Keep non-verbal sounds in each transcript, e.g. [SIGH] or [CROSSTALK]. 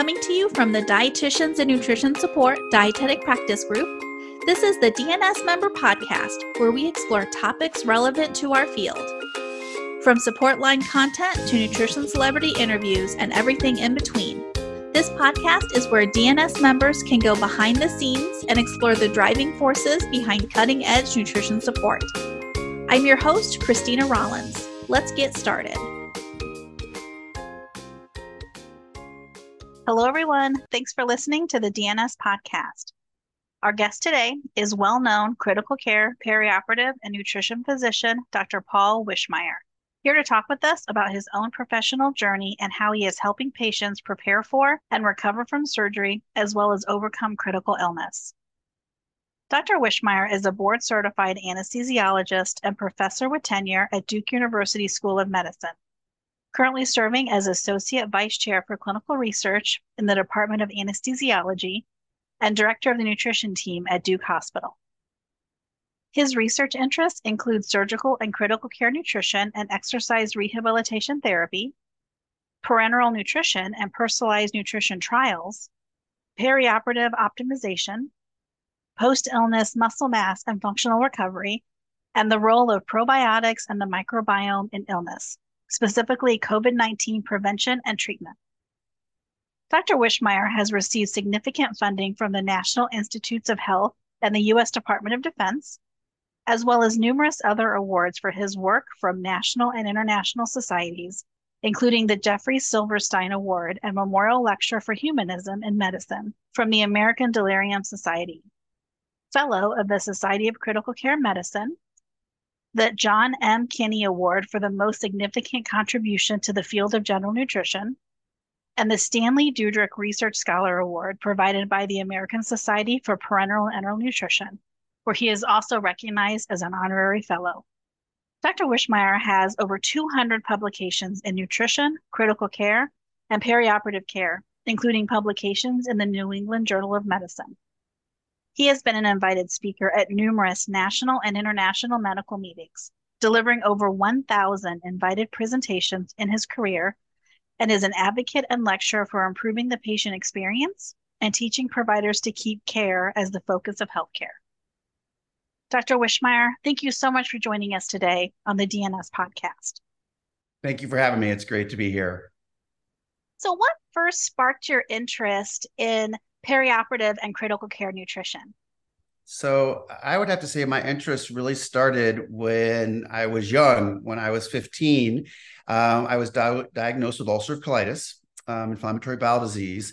Coming to you from the Dietitians and Nutrition Support Dietetic Practice Group, this is the DNS Member Podcast, where we explore topics relevant to our field. From support line content to nutrition celebrity interviews and everything in between. This podcast is where DNS members can go behind the scenes and explore the driving forces behind cutting edge nutrition support. I'm your host, Christina Rollins. Let's get started. Hello, everyone. Thanks for listening to the DNS podcast. Our guest today is well known critical care, perioperative, and nutrition physician, Dr. Paul Wischmeyer, here to talk with us about his own professional journey and how he is helping patients prepare for and recover from surgery, as well as overcome critical illness. Dr. Wischmeyer is a board certified anesthesiologist and professor with tenure at Duke University School of Medicine currently serving as Associate Vice Chair for Clinical Research in the Department of Anesthesiology and Director of the Nutrition Team at Duke Hospital. His research interests include surgical and critical care nutrition and exercise rehabilitation therapy, parenteral nutrition and personalized nutrition trials, perioperative optimization, post illness muscle mass and functional recovery, and the role of probiotics and the microbiome in illness specifically COVID 19 prevention and treatment. Dr. Wischmeyer has received significant funding from the National Institutes of Health and the U.S. Department of Defense, as well as numerous other awards for his work from national and international societies, including the Jeffrey Silverstein Award and Memorial Lecture for Humanism in Medicine from the American Delirium Society, Fellow of the Society of Critical Care Medicine, the John M. Kinney Award for the most significant contribution to the field of general nutrition, and the Stanley Dudrick Research Scholar Award provided by the American Society for Parenteral and Enteral Nutrition, where he is also recognized as an honorary fellow. Dr. Wischmeyer has over 200 publications in nutrition, critical care, and perioperative care, including publications in the New England Journal of Medicine. He has been an invited speaker at numerous national and international medical meetings, delivering over 1,000 invited presentations in his career, and is an advocate and lecturer for improving the patient experience and teaching providers to keep care as the focus of healthcare. Dr. Wischmeyer, thank you so much for joining us today on the DNS podcast. Thank you for having me. It's great to be here. So, what first sparked your interest in perioperative and critical care nutrition? So I would have to say my interest really started when I was young. When I was 15, um, I was di- diagnosed with ulcerative colitis, um, inflammatory bowel disease,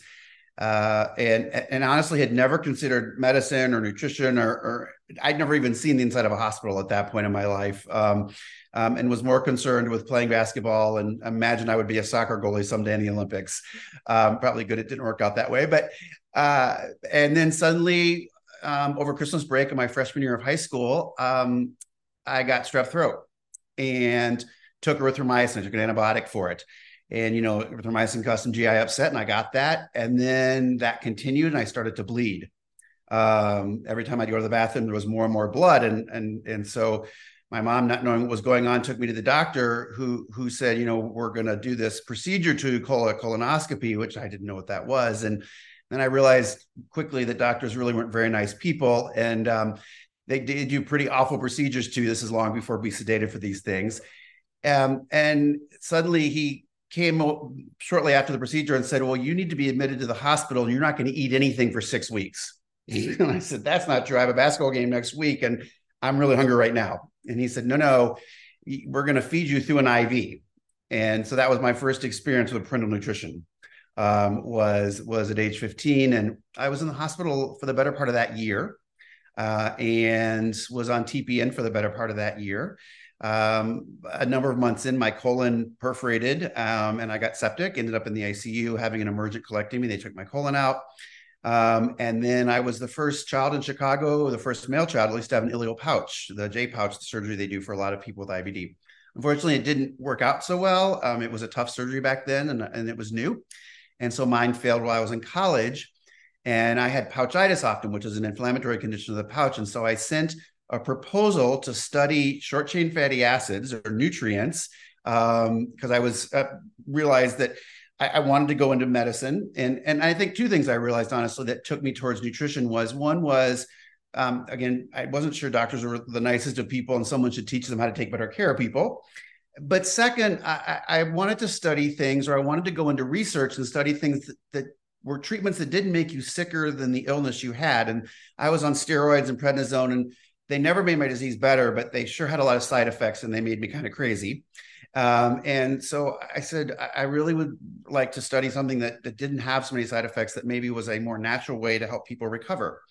uh, and and honestly had never considered medicine or nutrition or, or, I'd never even seen the inside of a hospital at that point in my life, um, um, and was more concerned with playing basketball and imagined I would be a soccer goalie someday in the Olympics. Um, probably good it didn't work out that way, but uh, and then suddenly, um, over Christmas break in my freshman year of high school, um, I got strep throat and took erythromycin, I took an antibiotic for it. And, you know, erythromycin caused some GI upset, and I got that. And then that continued, and I started to bleed. Um, every time I'd go to the bathroom, there was more and more blood. And, and, and so my mom, not knowing what was going on, took me to the doctor who, who said, you know, we're going to do this procedure to call a colonoscopy, which I didn't know what that was. And then I realized quickly that doctors really weren't very nice people. And um, they did do pretty awful procedures too. This is long before we sedated for these things. Um, and suddenly he came shortly after the procedure and said, Well, you need to be admitted to the hospital and you're not going to eat anything for six weeks. [LAUGHS] and I said, That's not true. I have a basketball game next week and I'm really hungry right now. And he said, No, no, we're going to feed you through an IV. And so that was my first experience with parenteral nutrition um, was was at age 15, and I was in the hospital for the better part of that year, uh, and was on TPN for the better part of that year. Um, a number of months in, my colon perforated, um, and I got septic. Ended up in the ICU having an emergent colectomy. They took my colon out. Um, and then I was the first child in Chicago, the first male child, at least to have an ileal pouch, the J pouch, the surgery they do for a lot of people with IBD. Unfortunately, it didn't work out so well. Um, it was a tough surgery back then, and, and it was new. And so mine failed while I was in college. And I had pouchitis often, which is an inflammatory condition of the pouch. And so I sent a proposal to study short chain fatty acids or nutrients because um, I was uh, realized that I, I, wanted to go into medicine, and and I think two things I realized honestly that took me towards nutrition was one was um, again I wasn't sure doctors were the nicest of people, and someone should teach them how to take better care of people. But second, I, I wanted to study things, or I wanted to go into research and study things that, that were treatments that didn't make you sicker than the illness you had. And I was on steroids and prednisone, and they never made my disease better, but they sure had a lot of side effects, and they made me kind of crazy. Um, and so I said, I really would like to study something that, that didn't have so many side effects that maybe was a more natural way to help people recover.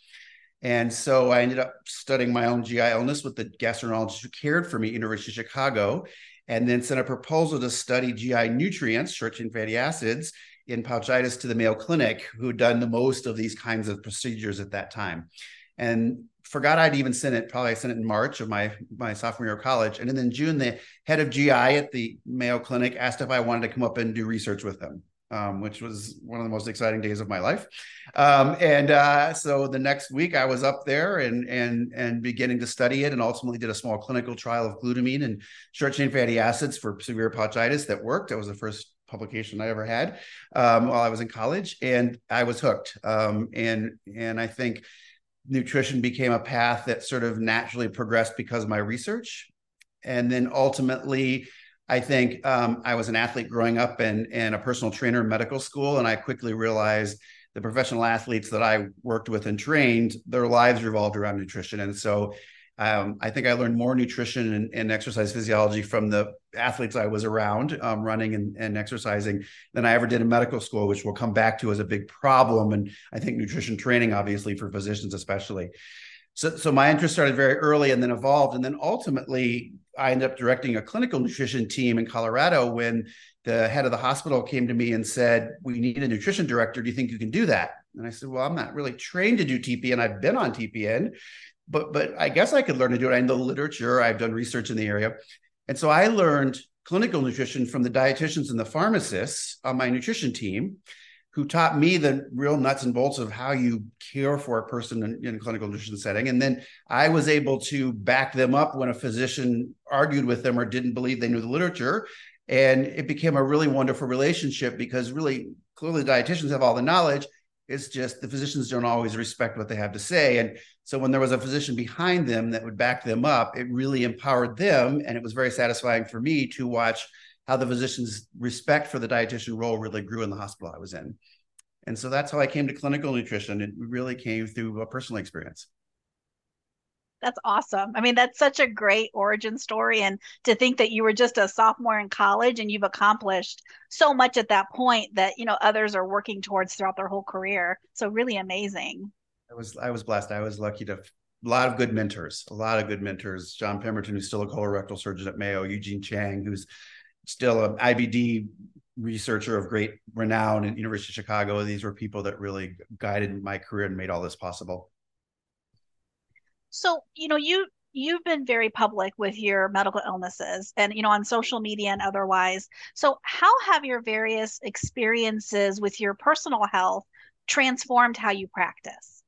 And so I ended up studying my own GI illness with the gastroenterologist who cared for me, University of Chicago, and then sent a proposal to study GI nutrients, short chain fatty acids, in pouchitis to the Mayo Clinic, who'd done the most of these kinds of procedures at that time. And forgot I'd even sent it. Probably I sent it in March of my my sophomore year of college, and then in June, the head of GI at the Mayo Clinic asked if I wanted to come up and do research with them. Um, which was one of the most exciting days of my life. Um, and uh, so the next week I was up there and and and beginning to study it, and ultimately did a small clinical trial of glutamine and short chain fatty acids for severe pouchitis that worked. That was the first publication I ever had um, while I was in college, and I was hooked. Um, and and I think nutrition became a path that sort of naturally progressed because of my research. And then ultimately, I think um, I was an athlete growing up and, and a personal trainer in medical school. And I quickly realized the professional athletes that I worked with and trained, their lives revolved around nutrition. And so um, I think I learned more nutrition and, and, exercise physiology from the athletes I was around, um, running and, and, exercising, than I ever did in medical school, which we'll come back to as a big problem. And I think nutrition training, obviously, for physicians especially. So, so my interest started very early and then evolved. And then ultimately, I ended up directing a clinical nutrition team in Colorado when the head of the hospital came to me and said, We need a nutrition director. Do you think you can do that? And I said, Well, I'm not really trained to do TPN. I've been on TPN but but I guess I could learn to do it. I know the literature. I've done research in the area, and so I learned clinical nutrition from the dietitians and the pharmacists on my nutrition team, who taught me the real nuts and bolts of how you care for a person in, in a clinical nutrition setting. And then I was able to back them up when a physician argued with them or didn't believe they knew the literature. And it became a really wonderful relationship because really clearly dietitians have all the knowledge it's just the physicians don't always respect what they have to say. And so when there was a physician behind them that would back them up, it really empowered them. And it was very satisfying for me to watch how the physician's respect for the dietitian role really grew in the hospital I was in. And so that's how I came to clinical nutrition. It really came through a personal experience. That's awesome. I mean, that's such a great origin story. And to think that you were just a sophomore in college and you've accomplished so much at that point that, you know, others are working towards throughout their whole career. So really amazing. I was I was blessed. I was lucky to a lot of good mentors, a lot of good mentors. John Pemberton, who's still a colorectal surgeon at Mayo, Eugene Chang, who's still an IBD researcher of great renown at University of Chicago. These were people that really guided my career and made all this possible. So, you know, you you've been very public with your medical illnesses and you know on social media and otherwise. So, how have your various experiences with your personal health transformed how you practice?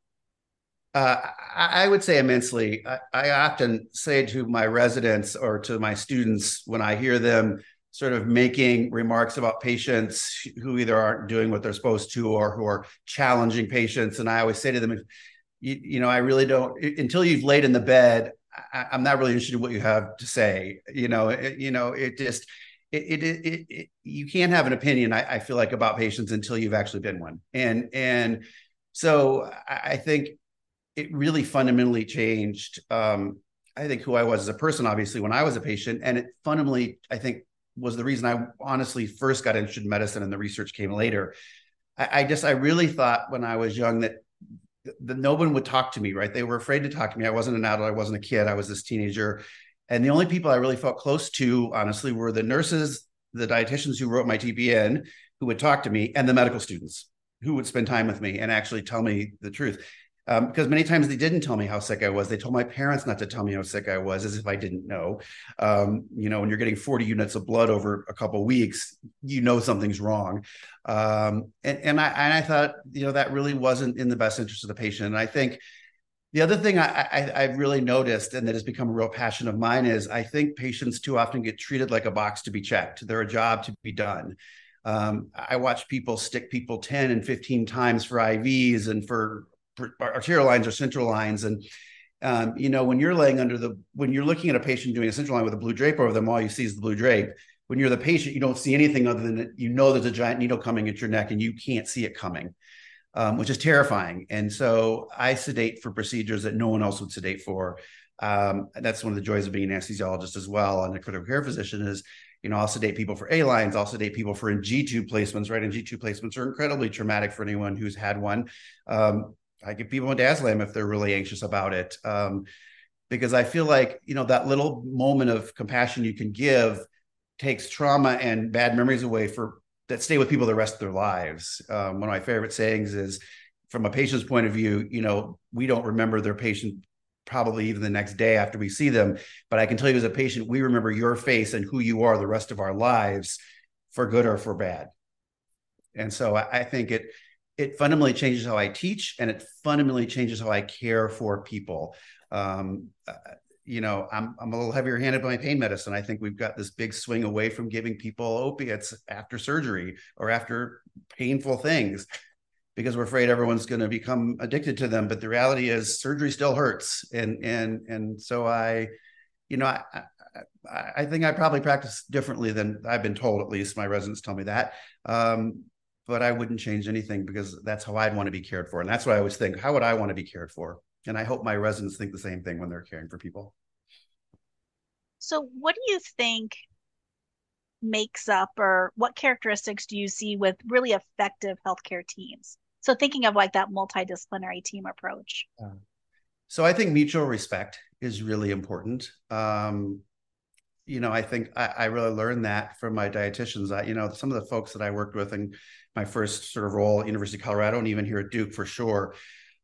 Uh, I would say immensely. I, I, often say to my residents or to my students when I hear them sort of making remarks about patients who either aren't doing what they're supposed to or who are challenging patients, and I always say to them, you, you know, I really don't until you've laid in the bed. I, am not really interested in what you have to say. You know, it, you know, it just it, it, it, it, you can't have an opinion. I, I, feel like about patients until you've actually been one, and and so I think it really fundamentally changed. Um, I think who I was as a person, obviously, when I was a patient, and it fundamentally, I think, was the reason I honestly first got interested in medicine, and the research came later. I, I just, I really thought when I was young that the, no one would talk to me, right? They were afraid to talk to me. I wasn't an adult. I wasn't a kid. I was this teenager. And the only people I really felt close to, honestly, were the nurses, the dietitians who wrote my TPN, who would talk to me, and the medical students who would spend time with me and actually tell me the truth um, because many times they didn't tell me how sick I was. They told my parents not to tell me how sick I was, as if I didn't know. Um, you know, when you're getting 40 units of blood over a couple weeks, you know something's wrong. Um, and, and I and I thought, you know, that really wasn't in the best interest of the patient. And I think the other thing I, have really noticed, and that has become a real passion of mine, is I think patients too often get treated like a box to be checked. They're a job to be done. Um, I watch people stick people 10 and 15 times for IVs and for arterial lines or central lines. And, um, you know, when you're laying under the, when you're looking at a patient doing a central line with a blue drape over them, all you see is the blue drape. When you're the patient, you don't see anything other than that you know there's a giant needle coming at your neck and you can't see it coming. Um, which is terrifying. And so I sedate for procedures that no one else would sedate for. Um, that's one of the joys of being an anesthesiologist as well and a critical care physician is you know, I'll sedate people for A lines, I'll sedate people for NG tube placements, right? NG tube placements are incredibly traumatic for anyone who's had one. Um, I give people midazolam if they're really anxious about it. Um, because I feel like, you know, that little moment of compassion you can give takes trauma and bad memories away for that stay with people the rest of their lives. Um, one of my favorite sayings is from a patient's point of view, you know, we don't remember their patient probably even the next day after we see them. But I can tell you as a patient, we remember your face and who you are the rest of our lives for good or for bad. And so I, I think it it fundamentally changes how I teach and it fundamentally changes how I care for people. Um, uh, you know, I'm I'm a little heavier handed by pain medicine. I think we've got this big swing away from giving people opiates after surgery or after painful things because we're afraid everyone's going to become addicted to them. But the reality is surgery still hurts. And, and, and so I, you know, I, I, I think I probably practice differently than I've been told, at least my residents tell me that. Um, but I wouldn't change anything because that's how I'd want to be cared for. And that's what I always think. How would I want to be cared for? And I hope my residents think the same thing when they're caring for people. So, what do you think makes up, or what characteristics do you see with really effective healthcare teams? So thinking of like that multidisciplinary team approach. Uh, so I think mutual respect is really important. Um, you know, I think I, I, really learned that from my dietitians. I, you know, some of the folks that I worked with in my first sort of role at University of Colorado and even here at Duke for sure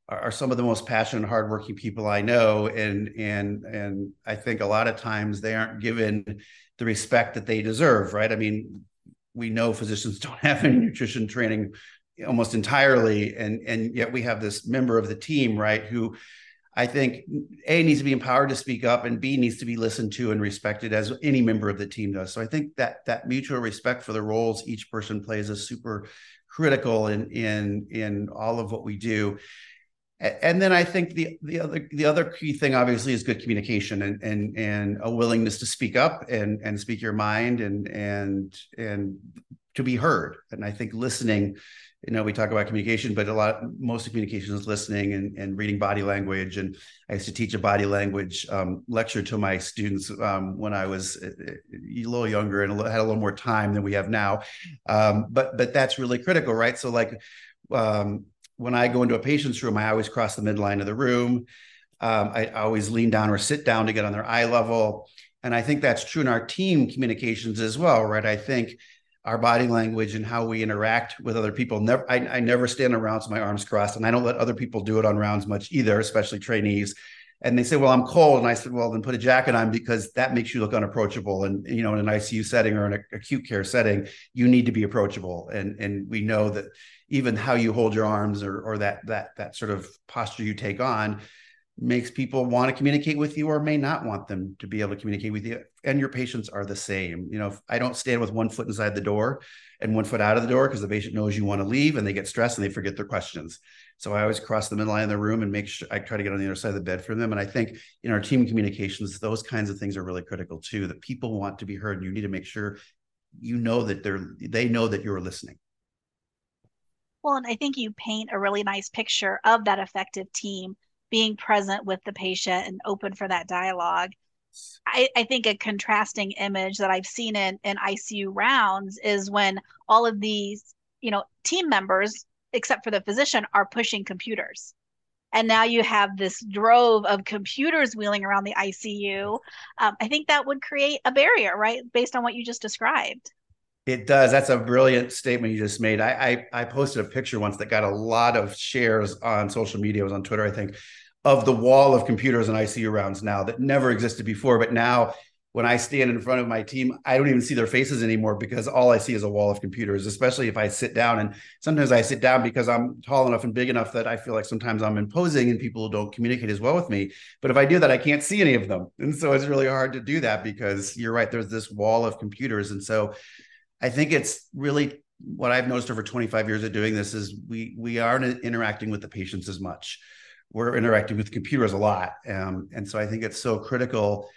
are, are some of the most passionate, hardworking people I know. And and and I think a lot of times they aren't given the respect that they deserve, right? I mean, we know physicians [LAUGHS] don't have any nutrition training almost entirely and and yet we have this member of the team right who i think a needs to be empowered to speak up and b needs to be listened to and respected as any member of the team does so i think that that mutual respect for the roles each person plays is super critical in in in all of what we do and then I think the the other the other key thing obviously is good communication and and and a willingness to speak up and and speak your mind and and and to be heard. And I think listening you know, we talk about communication, but a lot, most of communication is listening and, and reading body language. And I used to teach a body language um, lecture to my students um, when I was a, a, little younger and had a little more time than we have now. Um, but but that's really critical, right? So like um, when I go into a patient's room, I always cross the midline of the room. Um, I always lean down or sit down to get on their eye level. And I think that's true in our team communications as well, right? I think our body language and how we interact with other people. Never, I, I never stand around with my arms crossed, and I don't let other people do it on rounds much either, especially trainees. And they say, "Well, I'm cold," and I said, "Well, then put a jacket on because that makes you look unapproachable." And you know, in an ICU setting or an acute care setting, you need to be approachable. And and we know that even how you hold your arms or or that that that sort of posture you take on makes people want to communicate with you or may not want them to be able to communicate with you and your patients are the same. You know i don't stand with one foot inside the door and one foot out of the door because the patient knows you want to leave and they get stressed and they forget their questions. So i always cross the middle line of the room and make sure i try to get on the other side of the bed for them and i think in our team communications those kinds of things are really critical too that people want to be heard and you need to make sure you know that they're they know that you're listening. Well and i think you paint a really nice picture of that effective team being present with the patient and open for that dialogue. I, I, think a contrasting image that I've seen in, in ICU rounds is when all of these, you know, team members, except for the physician, are pushing computers. And now you have this drove of computers wheeling around the ICU. Um, I think that would create a barrier, right? Based on what you just described. It does. That's a brilliant statement you just made. I, I, I posted a picture once that got a lot of shares on social media. It was on Twitter, I think, of the wall of computers and ICU rounds now that never existed before. But now, when I stand in front of my team, I don't even see their faces anymore because all I see is a wall of computers, especially if I sit down. And sometimes I sit down because I'm tall enough and big enough that I feel like sometimes I'm imposing and people don't communicate as well with me. But if I do that, I can't see any of them. And so it's really hard to do that because you're right, there's this wall of computers. And so I think it's really what I've noticed over 25 years of doing this is we we aren't interacting with the patients as much. We're interacting with computers a lot, um, and so I think it's so critical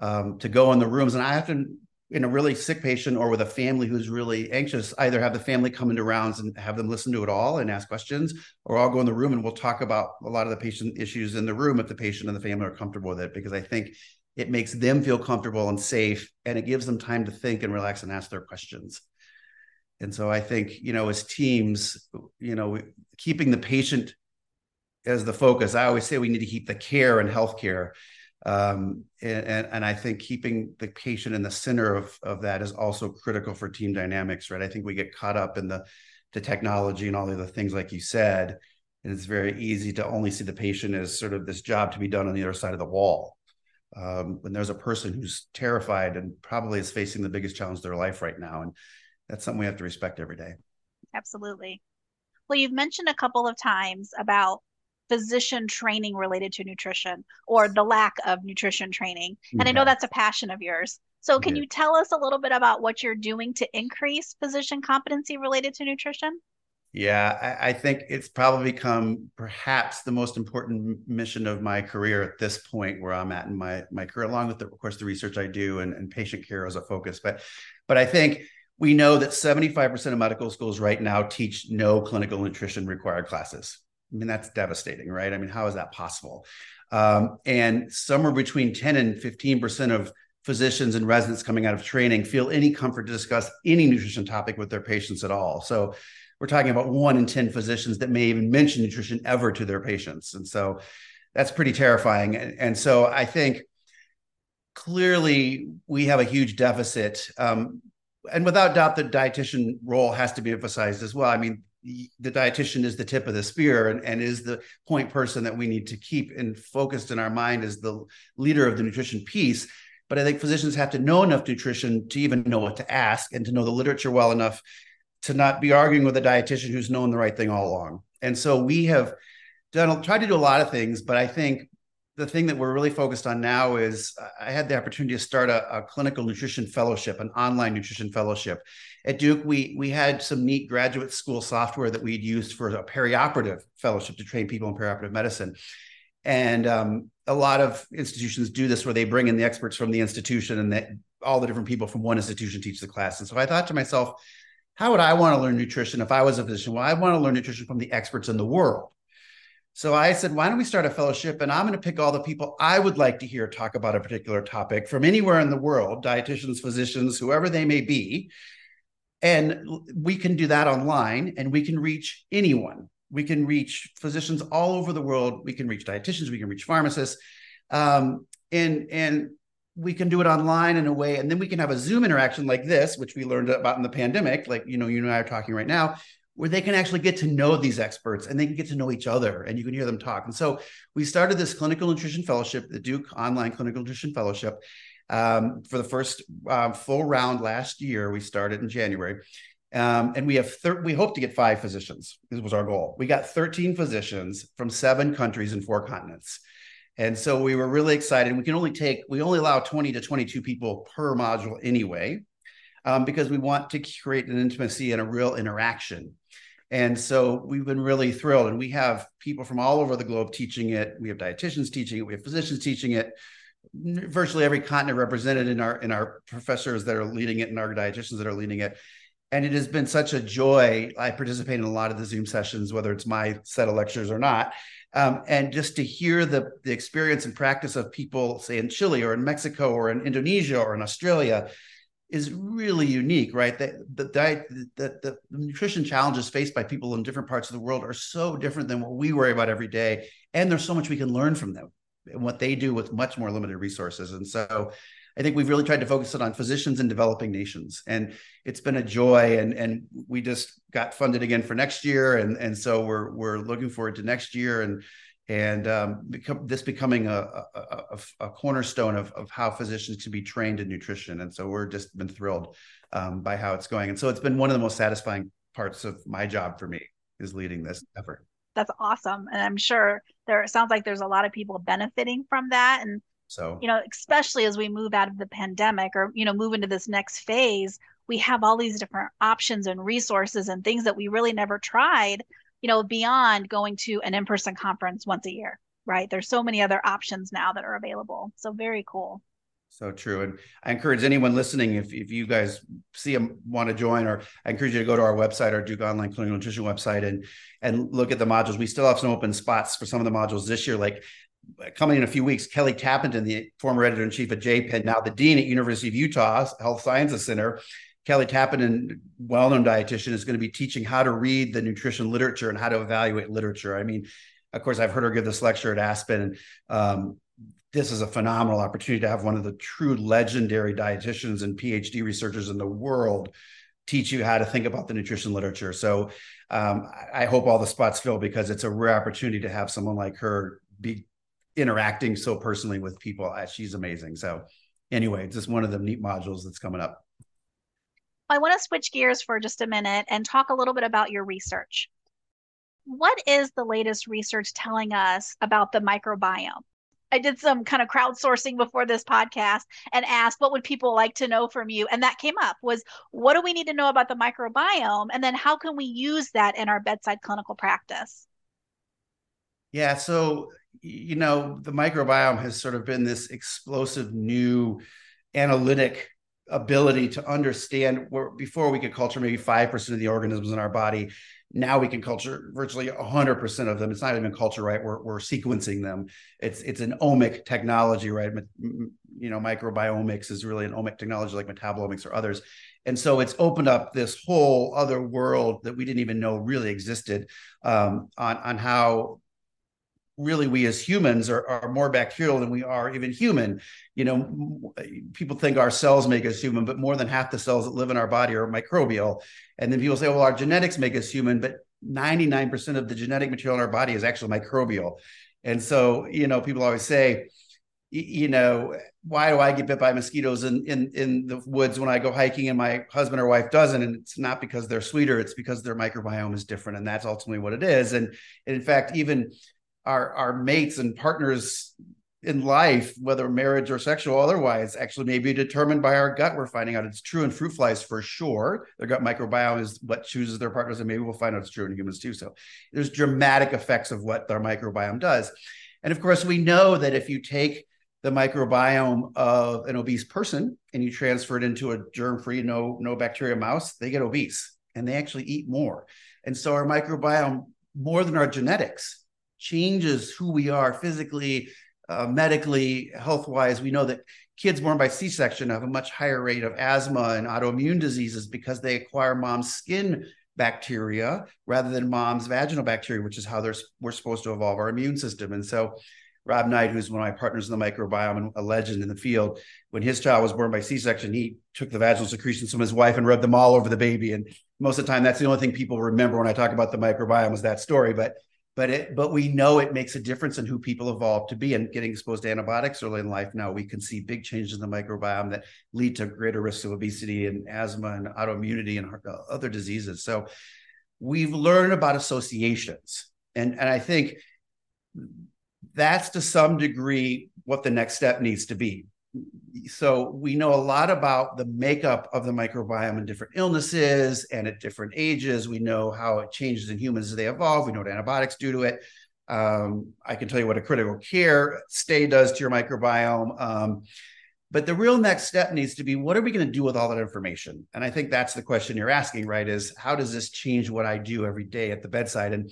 um, to go in the rooms. And I often, in a really sick patient or with a family who's really anxious, either have the family come into rounds and have them listen to it all and ask questions, or I'll go in the room and we'll talk about a lot of the patient issues in the room if the patient and the family are comfortable with it, because I think it makes them feel comfortable and safe, and it gives them time to think and relax and ask their questions. And so I think, you know, as teams, you know, keeping the patient as the focus, I always say we need to keep the care and healthcare. Um, and, and, and I think keeping the patient in the center of, of that is also critical for team dynamics, right? I think we get caught up in the, the technology and all the other things, like you said, and it's very easy to only see the patient as sort of this job to be done on the other side of the wall. Um, when there's a person who's terrified and probably is facing the biggest challenge of their life right now. And that's something we have to respect every day. Absolutely. Well, you've mentioned a couple of times about physician training related to nutrition or the lack of nutrition training. And I know that's a passion of yours. So, can yeah. you tell us a little bit about what you're doing to increase physician competency related to nutrition? Yeah, I, I, think it's probably become perhaps the most important mission of my career at this point where I'm at in my my career, along with the, of course the research I do and, and patient care as a focus. But but I think we know that 75% of medical schools right now teach no clinical nutrition required classes. I mean, that's devastating, right? I mean, how is that possible? Um, and somewhere between 10 and 15% of physicians and residents coming out of training feel any comfort to discuss any nutrition topic with their patients at all. So we're talking about one in 10 physicians that may even mention nutrition ever to their patients. And so that's pretty terrifying. And, and so I think clearly we have a huge deficit. Um, and without doubt, the dietitian role has to be emphasized as well. I mean, the dietitian is the tip of the spear and, and is the point person that we need to keep and focused in our mind as the leader of the nutrition piece. But I think physicians have to know enough nutrition to even know what to ask and to know the literature well enough to not be arguing with a dietitian who's known the right thing all along. And so we have done tried to do a lot of things, but I think the thing that we're really focused on now is I had the opportunity to start a, a, clinical nutrition fellowship, an online nutrition fellowship. At Duke, we we had some neat graduate school software that we'd used for a perioperative fellowship to train people in perioperative medicine. And um, a lot of institutions do this where they bring in the experts from the institution and that all the different people from one institution teach the class. And so I thought to myself, how would I want to learn nutrition if I was a physician? Well, I want to learn nutrition from the experts in the world. So I said, why don't we start a fellowship? And I'm going to pick all the people I would like to hear talk about a particular topic from anywhere in the world dietitians, physicians, whoever they may be. And we can do that online and we can reach anyone. We can reach physicians all over the world. We can reach dietitians, we can reach pharmacists. Um, and, and we can do it online in a way and then we can have a zoom interaction like this which we learned about in the pandemic like you know you and i are talking right now where they can actually get to know these experts and they can get to know each other and you can hear them talk. And so we started this clinical nutrition fellowship, the Duke Online Clinical Nutrition Fellowship, um, for the first uh, full round last year. We started in January. Um, and we have thir- we hope to get five physicians. This was our goal. We got 13 physicians from seven countries and four continents. And so we were really excited. We can only take, we only allow 20 to 22 people per module anyway, um, because we want to create an intimacy and a real interaction. And so we've been really thrilled. And we have people from all over the globe teaching it. We have dietitians teaching it. We have physicians teaching it. Virtually every continent represented in our in our professors that are leading it and our dietitians that are leading it. And it has been such a joy. I participate in a lot of the Zoom sessions, whether it's my set of lectures or not. Um, and just to hear the, the experience and practice of people, say in Chile or in Mexico or in Indonesia or in Australia, is really unique, right? The, the diet, the, the, nutrition challenges faced by people in different parts of the world are so different than what we worry about every day. And there's so much we can learn from them and what they do with much more limited resources. And so I think we've really tried to focus it on physicians in developing nations. And it's been a joy. And, and we just got funded again for next year. And, and so we're, we're looking forward to next year. And and um, become, this becoming a, a, a, a cornerstone of, of how physicians can be trained in nutrition. And so we're just been thrilled um, by how it's going. And so it's been one of the most satisfying parts of my job for me is leading this effort. That's awesome. And I'm sure there sounds like there's a lot of people benefiting from that. And so, you know, especially as we move out of the pandemic or, you know, move into this next phase, we have all these different options and resources and things that we really never tried, you know, beyond going to an in-person conference once a year, right? There's so many other options now that are available. So very cool. So true. And I encourage anyone listening, if, if you guys see them want to join, or I encourage you to go to our website, our Duke Online Clinical Nutrition website, and and look at the modules. We still have some open spots for some of the modules this year. Like uh, coming in a few weeks, Kelly Tappenden, the former editor in chief at JPEN, now the dean at University of Utah Health Sciences Center. Kelly Tappenden, well-known dietitian, is going to be teaching how to read the nutrition literature and how to evaluate literature. I mean, of course, I've heard her give this lecture at ASPEN, and um, this is a phenomenal opportunity to have one of the true legendary dietitians and PhD researchers in the world teach you how to think about the nutrition literature. So um, I hope all the spots fill because it's a rare opportunity to have someone like her be interacting so personally with people. Uh, she's amazing. So anyway, just one of the neat modules that's coming up. I want to switch gears for just a minute and talk a little bit about your research. What is the latest research telling us about the microbiome? I did some kind of crowdsourcing before this podcast and asked what would people like to know from you and that came up was what do we need to know about the microbiome and then how can we use that in our bedside clinical practice? Yeah, so you know, the microbiome has sort of been this explosive new analytic ability to understand where before we could culture maybe 5% of the organisms in our body now we can culture virtually 100% of them. It's not even culture right? We're, we're sequencing them. It's it's an omic technology right? You know microbiomics is really an omic technology like metabolomics or others. And so it's opened up this whole other world that we didn't even know really existed um, on on how really we as humans are, are more bacterial than we are even human. You know, people think our cells make us human, but more than half the cells that live in our body are microbial. And then people say, well, our genetics make us human, but 99% of the genetic material in our body is actually microbial. And so, you know, people always say, you know, why do I get bit by mosquitoes in, in in the woods when I go hiking and my husband or wife doesn't? And it's not because they're sweeter, it's because their microbiome is different. And that's ultimately what it is. And, and in fact, even our our mates and partners in life, whether marriage or sexual or otherwise, actually may be determined by our gut. We're finding out it's true in fruit flies for sure. Their gut microbiome is what chooses their partners, and maybe we'll find out it's true in humans too. So there's dramatic effects of what their microbiome does. And of course, we know that if you take the microbiome of an obese person and you transfer it into a germ-free, no, no bacteria mouse, they get obese and they actually eat more. And so our microbiome, more than our genetics, changes who we are physically, uh, medically, health wise. We know that kids born by C section have a much higher rate of asthma and autoimmune diseases because they acquire mom's skin bacteria rather than mom's vaginal bacteria, which is how we're supposed to evolve our immune system. And so, Rob Knight, who's one of my partners in the microbiome and a legend in the field, when his child was born by C-section, he took the vaginal secretions from his wife and rubbed them all over the baby. And most of the time, that's the only thing people remember when I talk about the microbiome was that story. But but it but we know it makes a difference in who people evolve to be and getting exposed to antibiotics early in life. Now we can see big changes in the microbiome that lead to greater risks of obesity and asthma and autoimmunity and uh, other diseases. So we've learned about associations. And and i think that's to some degree what the next step needs to be so we know a lot about the makeup of the microbiome in different illnesses and at different ages. We know how it changes in humans as they evolve. We know what antibiotics do to it. Um, I can tell you what a critical care stay does to your microbiome. Um, but the real next step needs to be what are we going to do with all that information? And I think that's the question you're asking, right? Is how does this change what I do every day at the bedside? And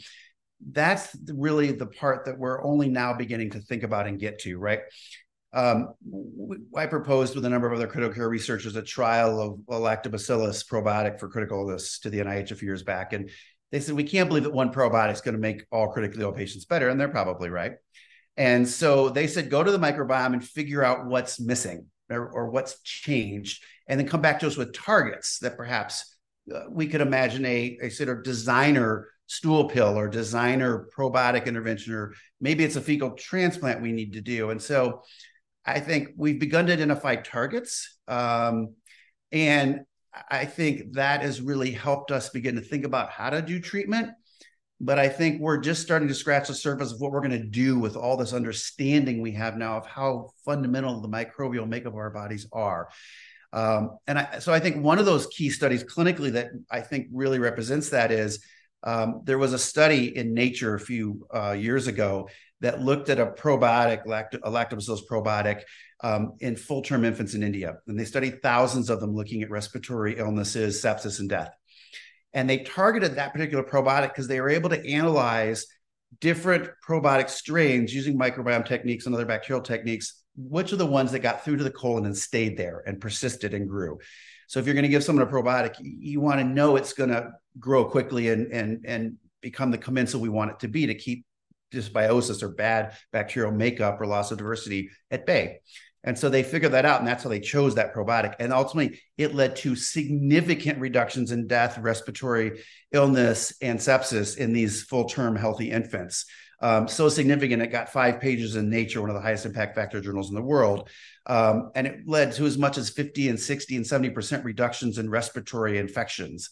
that's really the part that we're only now beginning to think about and get to, right? Um, I proposed with a number of other critical care researchers a trial of lactobacillus probiotic for critical illness to the NIH a few years back. And they said, we can't believe that one probiotic is going to make all critically ill patients better. And they're probably right. And so they said, go to the microbiome and figure out what's missing or, or what's changed, and then come back to us with targets that perhaps uh, we could imagine a, a sort of designer stool pill or designer probiotic intervention, or maybe it's a fecal transplant we need to do. And so I think we've begun to identify targets. Um, and I think that has really helped us begin to think about how to do treatment. But I think we're just starting to scratch the surface of what we're going to do with all this understanding we have now of how fundamental the microbial makeup of our bodies are. Um, and I, so I think one of those key studies clinically that I think really represents that is um, there was a study in Nature a few uh, years ago that looked at a probiotic, a lactobacillus probiotic, um, in full term infants in India. And they studied thousands of them looking at respiratory illnesses, sepsis, and death. And they targeted that particular probiotic because they were able to analyze different probiotic strains using microbiome techniques and other bacterial techniques, which are the ones that got through to the colon and stayed there and persisted and grew. So if you're going to give someone a probiotic, you want to know it's going to grow quickly and and and become the commensal we want it to be to keep dysbiosis or bad bacterial makeup or loss of diversity at bay. And so they figured that out, and that's how they chose that probiotic. And ultimately, it led to significant reductions in death, respiratory illness, and sepsis in these full term healthy infants. Um, so significant, it got five pages in Nature, one of the highest impact factor journals in the world. Um, and it led to as much as 50 and 60 and 70% reductions in respiratory infections.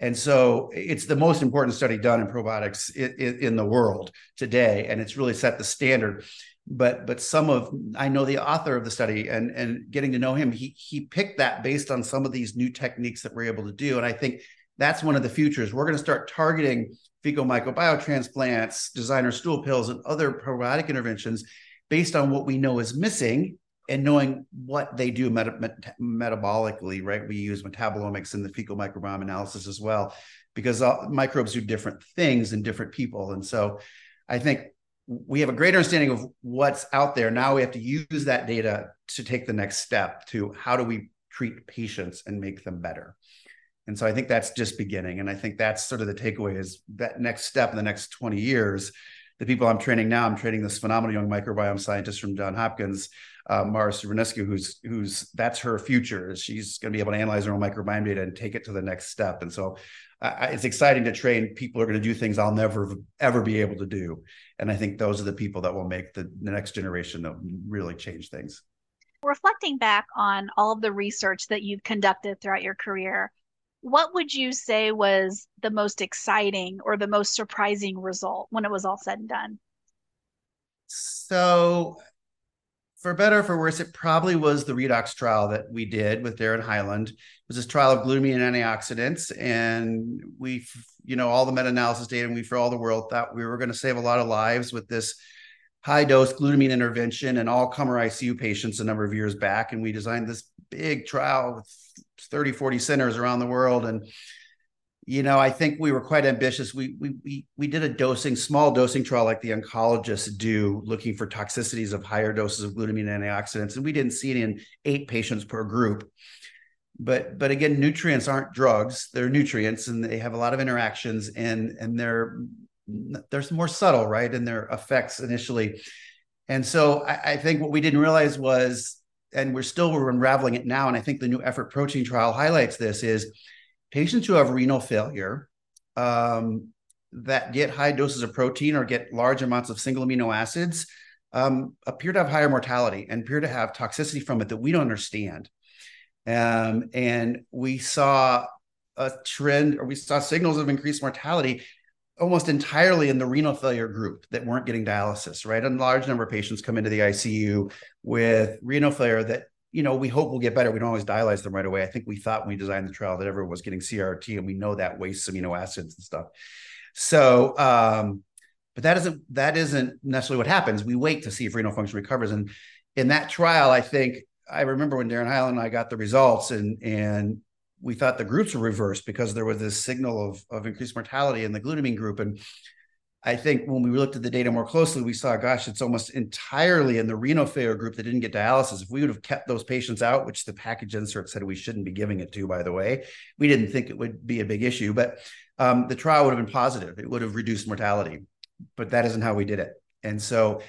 And so it's the most important study done in probiotics in, in, the world today, and it's really set the standard. But but some of I know the author of the study, and and getting to know him, he he picked that based on some of these new techniques that we're able to do, and I think that's one of the futures. We're going to start targeting fecal microbiotransplants, designer stool pills, and other probiotic interventions based on what we know is missing and knowing what they do met- metabolically, right? We use metabolomics in the fecal microbiome analysis as well, because uh, microbes do different things in different people. And so I think we have a greater understanding of what's out there. Now we have to use that data to take the next step to how do we treat patients and make them better. And so I think that's just beginning. And I think that's sort of the takeaway is that next step in the next 20 years the people I'm training now, I'm training this phenomenal young microbiome scientist from John Hopkins, uh, Mara Suvernescu, who's who's that's her future. She's going to be able to analyze her own microbiome data and take it to the next step. And so uh, it's exciting to train people who are going to do things I'll never ever be able to do. And I think those are the people that will make the, the next generation that really change things. Reflecting back on all of the research that you've conducted throughout your career, what would you say was the most exciting or the most surprising result when it was all said and done? So, for better or for worse, it probably was the REDOXS trial that we did with Daren Heyland. It was this trial of glutamine and antioxidants, and we, you know, all the meta-analysis data, and we for all the world thought we were going to save a lot of lives with this high dose glutamine intervention in all comer ICU patients a number of years back. And we designed this big trial with 30, 40 centers around the world. And, you know, I think we were quite ambitious. We, we, we, we did a dosing, small dosing trial like the oncologists do, looking for toxicities of higher doses of glutamine antioxidants. And we didn't see it in eight patients per group. But, but again, nutrients aren't drugs; they're nutrients, and they have a lot of interactions, and and they're they're more subtle, right, in their effects initially. And so I, I think what we didn't realize was and we're still we're unraveling it now and i think the new effort protein trial highlights this is patients who have renal failure um, that get high doses of protein or get large amounts of single amino acids um, appear to have higher mortality and appear to have toxicity from it that we don't understand um, and we saw a trend or we saw signals of increased mortality almost entirely in the renal failure group that weren't getting dialysis, right? A large number of patients come into the ICU with renal failure that, you know, we hope we'll get better. We don't always dialyze them right away. I think we thought when we designed the trial that everyone was getting CRRT and we know that wastes amino acids and stuff. So, um, but that isn't that isn't necessarily what happens. We wait to see if renal function recovers. And in that trial, I think I remember when Daren Heyland and I got the results and and we thought the groups were reversed because there was this signal of, of increased mortality in the glutamine group. And I think when we looked at the data more closely, we saw, gosh, it's almost entirely in the renal failure group that didn't get dialysis. If we would have kept those patients out, which the package insert said we shouldn't be giving it to, by the way, we didn't think it would be a big issue. But um, the trial would have been positive. It would have reduced mortality. But that isn't how we did it. And so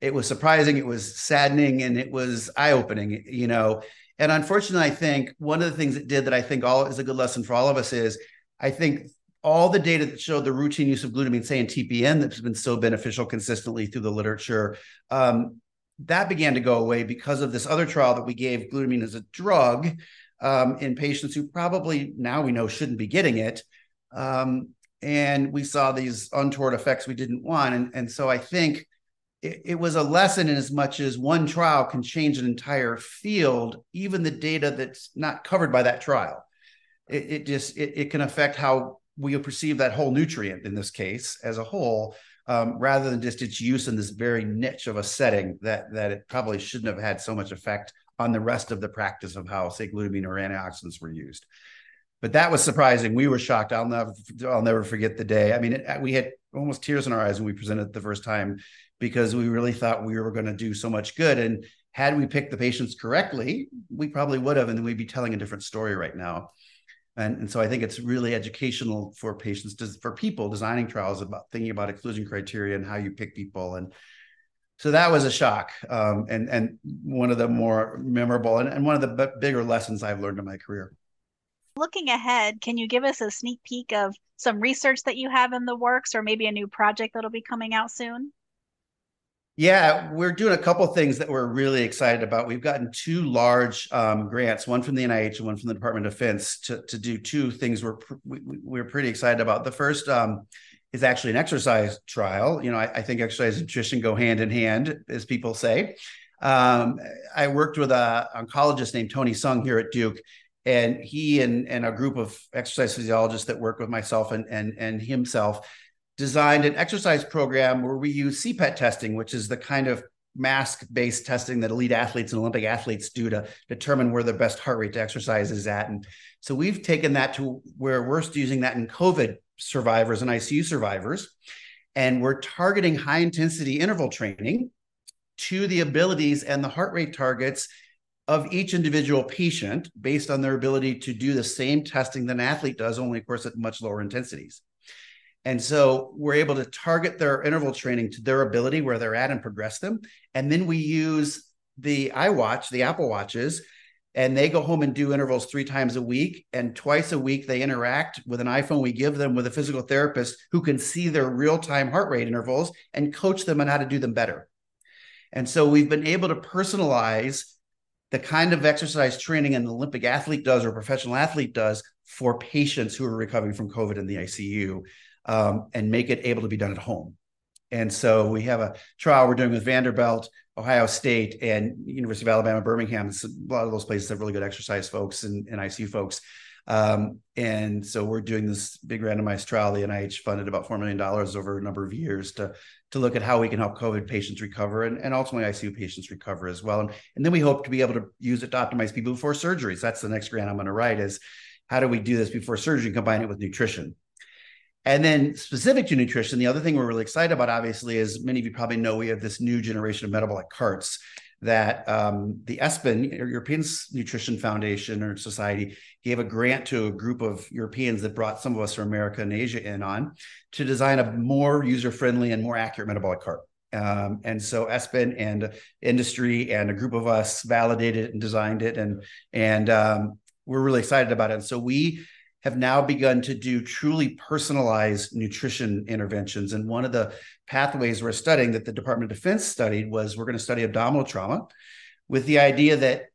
it was surprising, it was saddening, and it was eye opening. You know, and unfortunately, I think one of the things it did that I think all is a good lesson for all of us is I think all the data that showed the routine use of glutamine, say in TPN, that's been so beneficial consistently through the literature, um, that began to go away because of this other trial that we gave glutamine as a drug um, in patients who probably now we know shouldn't be getting it. Um, and we saw these untoward effects we didn't want. And, and so I think it, it was a lesson in as much as one trial can change an entire field, even the data that's not covered by that trial. It, it just it, it can affect how we perceive that whole nutrient in this case as a whole um, rather than just its use in this very niche of a setting that that it probably shouldn't have had so much effect on the rest of the practice of how say glutamine or antioxidants were used. But that was surprising. We were shocked. I'll never I'll never forget the day. I mean, it, we had almost tears in our eyes when we presented the first time because we really thought we were going to do so much good. And had we picked the patients correctly, we probably would have, and then we'd be telling a different story right now. And, and so I think it's really educational for patients, for people designing trials about thinking about exclusion criteria and how you pick people. And so that was a shock um, and, and one of the more memorable and, and one of the b- bigger lessons I've learned in my career. Looking ahead, can you give us a sneak peek of some research that you have in the works or maybe a new project that'll be coming out soon? Yeah, we're doing a couple things that we're really excited about. We've gotten two large um, grants, one from the NIH and one from the Department of Defense, to, to do two things we're we, we're pretty excited about. The first um, is actually an exercise trial. You know, I, I, think exercise and nutrition go hand in hand, as people say. Um, I worked with an oncologist named Tony Sung here at Duke, and he and, and a group of exercise physiologists that work with myself and and and himself designed an exercise program where we use CPET testing, which is the kind of mask based testing that elite athletes and Olympic athletes do to determine where the best heart rate to exercise is at. And so we've taken that to where we're using that in COVID survivors and ICU survivors. And we're targeting high intensity interval training to the abilities and the heart rate targets of each individual patient based on their ability to do the same testing that an athlete does, only of course at much lower intensities. And so we're able to target their interval training to their ability where they're at and progress them. And then we use the iWatch, the Apple Watches, and they go home and do intervals three times a week. And twice a week, they interact with an iPhone we give them with a physical therapist who can see their real time heart rate intervals and coach them on how to do them better. And so we've been able to personalize the kind of exercise training an Olympic athlete does or a professional athlete does for patients who are recovering from COVID in the ICU um, and make it able to be done at home. And so we have a trial we're doing with Vanderbilt, Ohio State, and University of Alabama, Birmingham. It's a lot of those places have really good exercise folks and, and ICU folks. Um, and so we're doing this big randomized trial. The NIH funded about $4 million over a number of years to, to look at how we can help COVID patients recover and, and ultimately ICU patients recover as well. And, and then we hope to be able to use it to optimize people before surgeries. That's the next grant I'm going to write is how do we do this before surgery and combine it with nutrition? And then specific to nutrition, the other thing we're really excited about, obviously, is many of you probably know, we have this new generation of metabolic carts that um, the ESPEN, European Nutrition Foundation or Society, gave a grant to a group of Europeans that brought some of us from America and Asia in on to design a more user-friendly and more accurate metabolic cart. Um, and so ESPEN and industry and a group of us validated and designed it, and and um, we're really excited about it. And so we have now begun to do truly personalized nutrition interventions. And one of the pathways we're studying that the Department of Defense studied was we're going to study abdominal trauma with the idea that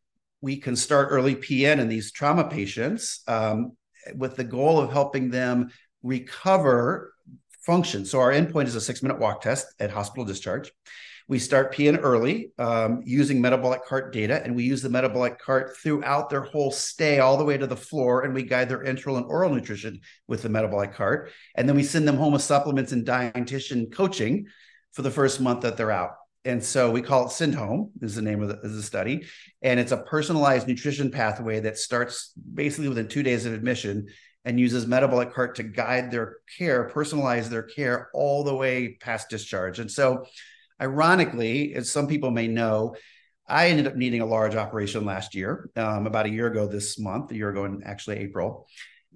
we can start early PN in these trauma patients um, with the goal of helping them recover function. So our endpoint is a six minute walk test at hospital discharge. We start PN early um, using metabolic cart data, and we use the metabolic cart throughout their whole stay all the way to the floor, and we guide their enteral and oral nutrition with the metabolic cart. And then we send them home with supplements and dietitian coaching for the first month that they're out. And so we call it Send Home, is the name of the, the study. And it's a personalized nutrition pathway that starts basically within two days of admission and uses metabolic cart to guide their care, personalize their care all the way past discharge. And so Ironically, as some people may know, I ended up needing a large operation last year, um, about a year ago this month, a year ago in actually April.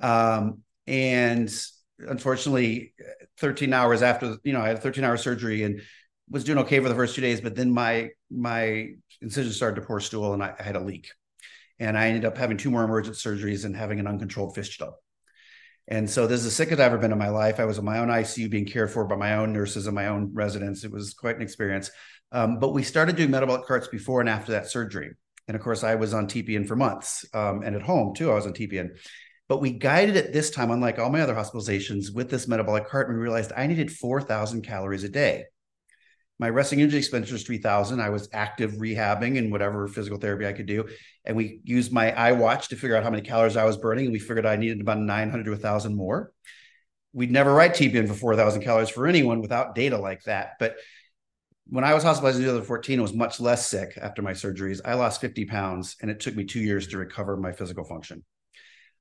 Um, and unfortunately, 13 hours after, you know, I had a 13 hour surgery and was doing okay for the first two days, but then my my incision started to pour stool and I, I had a leak. And I ended up having two more emergent surgeries and having an uncontrolled fistula. And so this is the sickest I've ever been in my life. I was in my own ICU being cared for by my own nurses and my own residents. It was quite an experience. Um, but we started doing metabolic carts before and after that surgery. And of course, I was on TPN for months um, and at home too, I was on TPN. But we guided it this time, unlike all my other hospitalizations, with this metabolic cart. And we realized I needed 4,000 calories a day. My resting energy expenditure was 3000 I was active rehabbing and whatever physical therapy I could do. And we used my iWatch to figure out how many calories I was burning. And we figured I needed about 900 to 1,000 more. We'd never write TPN for 4,000 calories for anyone without data like that. But when I was hospitalized in 2014, I was much less sick after my surgeries. I lost 50 pounds and it took me two years to recover my physical function.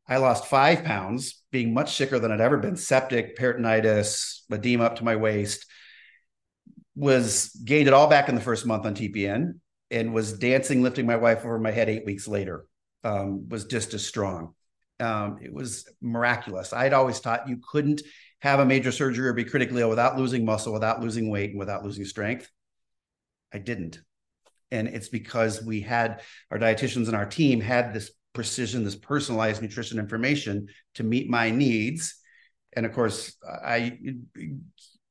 I lost five pounds, being much sicker than I'd ever been septic, peritonitis, edema up to my waist. Was gained it all back in the first month on TPN and was dancing, lifting my wife over my head eight weeks later. Um, was just as strong. Um, it was miraculous. I'd always taught you couldn't have a major surgery or be critically ill without losing muscle, without losing weight, and without losing strength. I didn't. And it's because we had our dietitians and our team had this precision, this personalized nutrition information to meet my needs. And of course, I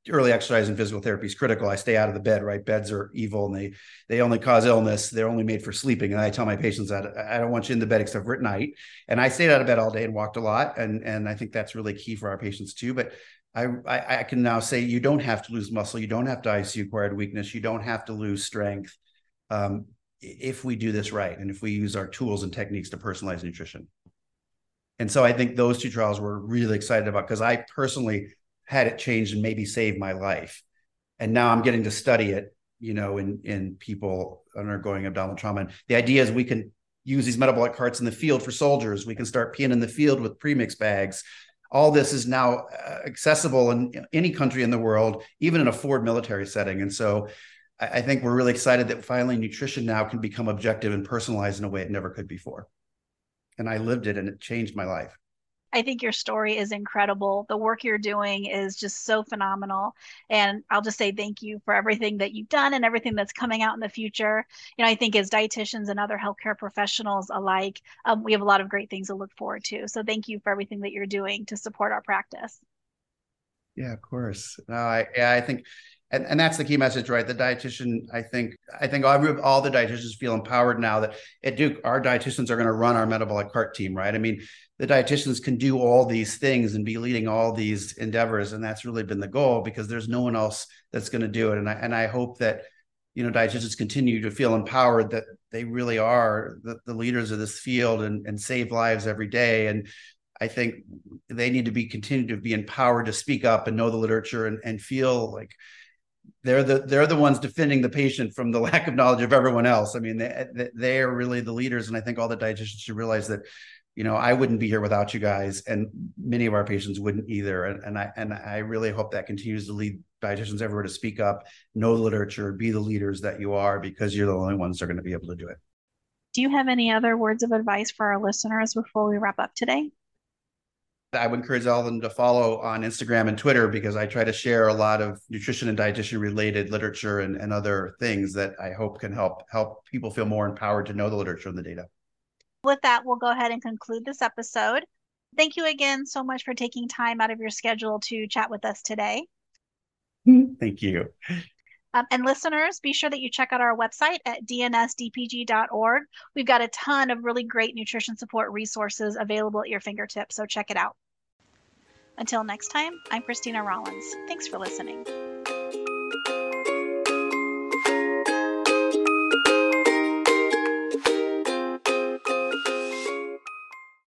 early exercise and physical therapy is critical. I stay out of the bed, right? Beds are evil and they they only cause illness. They're only made for sleeping. And I tell my patients that I don't want you in the bed except for at night. And I stayed out of bed all day and walked a lot. And and I think that's really key for our patients too. But I, I, I can now say you don't have to lose muscle. You don't have to ICU acquired weakness. You don't have to lose strength um, if we do this right and if we use our tools and techniques to personalize nutrition. And so I think those two trials we're really excited about because I personally had it changed and maybe saved my life. And now I'm getting to study it, you know, in in people undergoing abdominal trauma. And the idea is we can use these metabolic carts in the field for soldiers. We can start PN in the field with premix bags all this is now uh, accessible in any country in the world, even in a forward military setting. And so I think we're really excited that finally nutrition now can become objective and personalized in a way it never could before. And I lived it and it changed my life. I think your story is incredible. The work you're doing is just so phenomenal. And I'll just say thank you for everything that you've done and everything that's coming out in the future. You know, I think as dietitians and other healthcare professionals alike, um, we have a lot of great things to look forward to. So thank you for everything that you're doing to support our practice. Yeah, of course. No, I, I think and, and that's the key message, right? The dietitian, I think, I think all, all the dietitians feel empowered now that at Duke, our dietitians are going to run our metabolic cart team, right? I mean, the dietitians can do all these things and be leading all these endeavors, and that's really been the goal because there's no one else that's going to do it. And I and I hope that you know dietitians continue to feel empowered that they really are the, the leaders of this field and, and save lives every day and I think they need to be continue to be empowered to speak up and know the literature and, and feel like they're the they're the ones defending the patient from the [LAUGHS] lack of knowledge of everyone else. I mean, they they are really the leaders, and I think all the dietitians should realize that. You know, I wouldn't be here without you guys, and many of our patients wouldn't either. And, and I and I really hope that continues to lead dietitians everywhere to speak up, know the literature, be the leaders that you are, because you're the only ones that are going to be able to do it. Do you have any other words of advice for our listeners before we wrap up today? I would encourage all of them to follow on Instagram and Twitter because I try to share a lot of nutrition and dietitian related literature and, and other things that I hope can help help people feel more empowered to know the literature and the data. With that, we'll go ahead and conclude this episode. Thank you again so much for taking time out of your schedule to chat with us today. Thank you. Um, and listeners, be sure that you check out our website at dnsdpg.org. We've got a ton of really great nutrition support resources available at your fingertips, so check it out. Until next time, I'm Christina Rollins. Thanks for listening.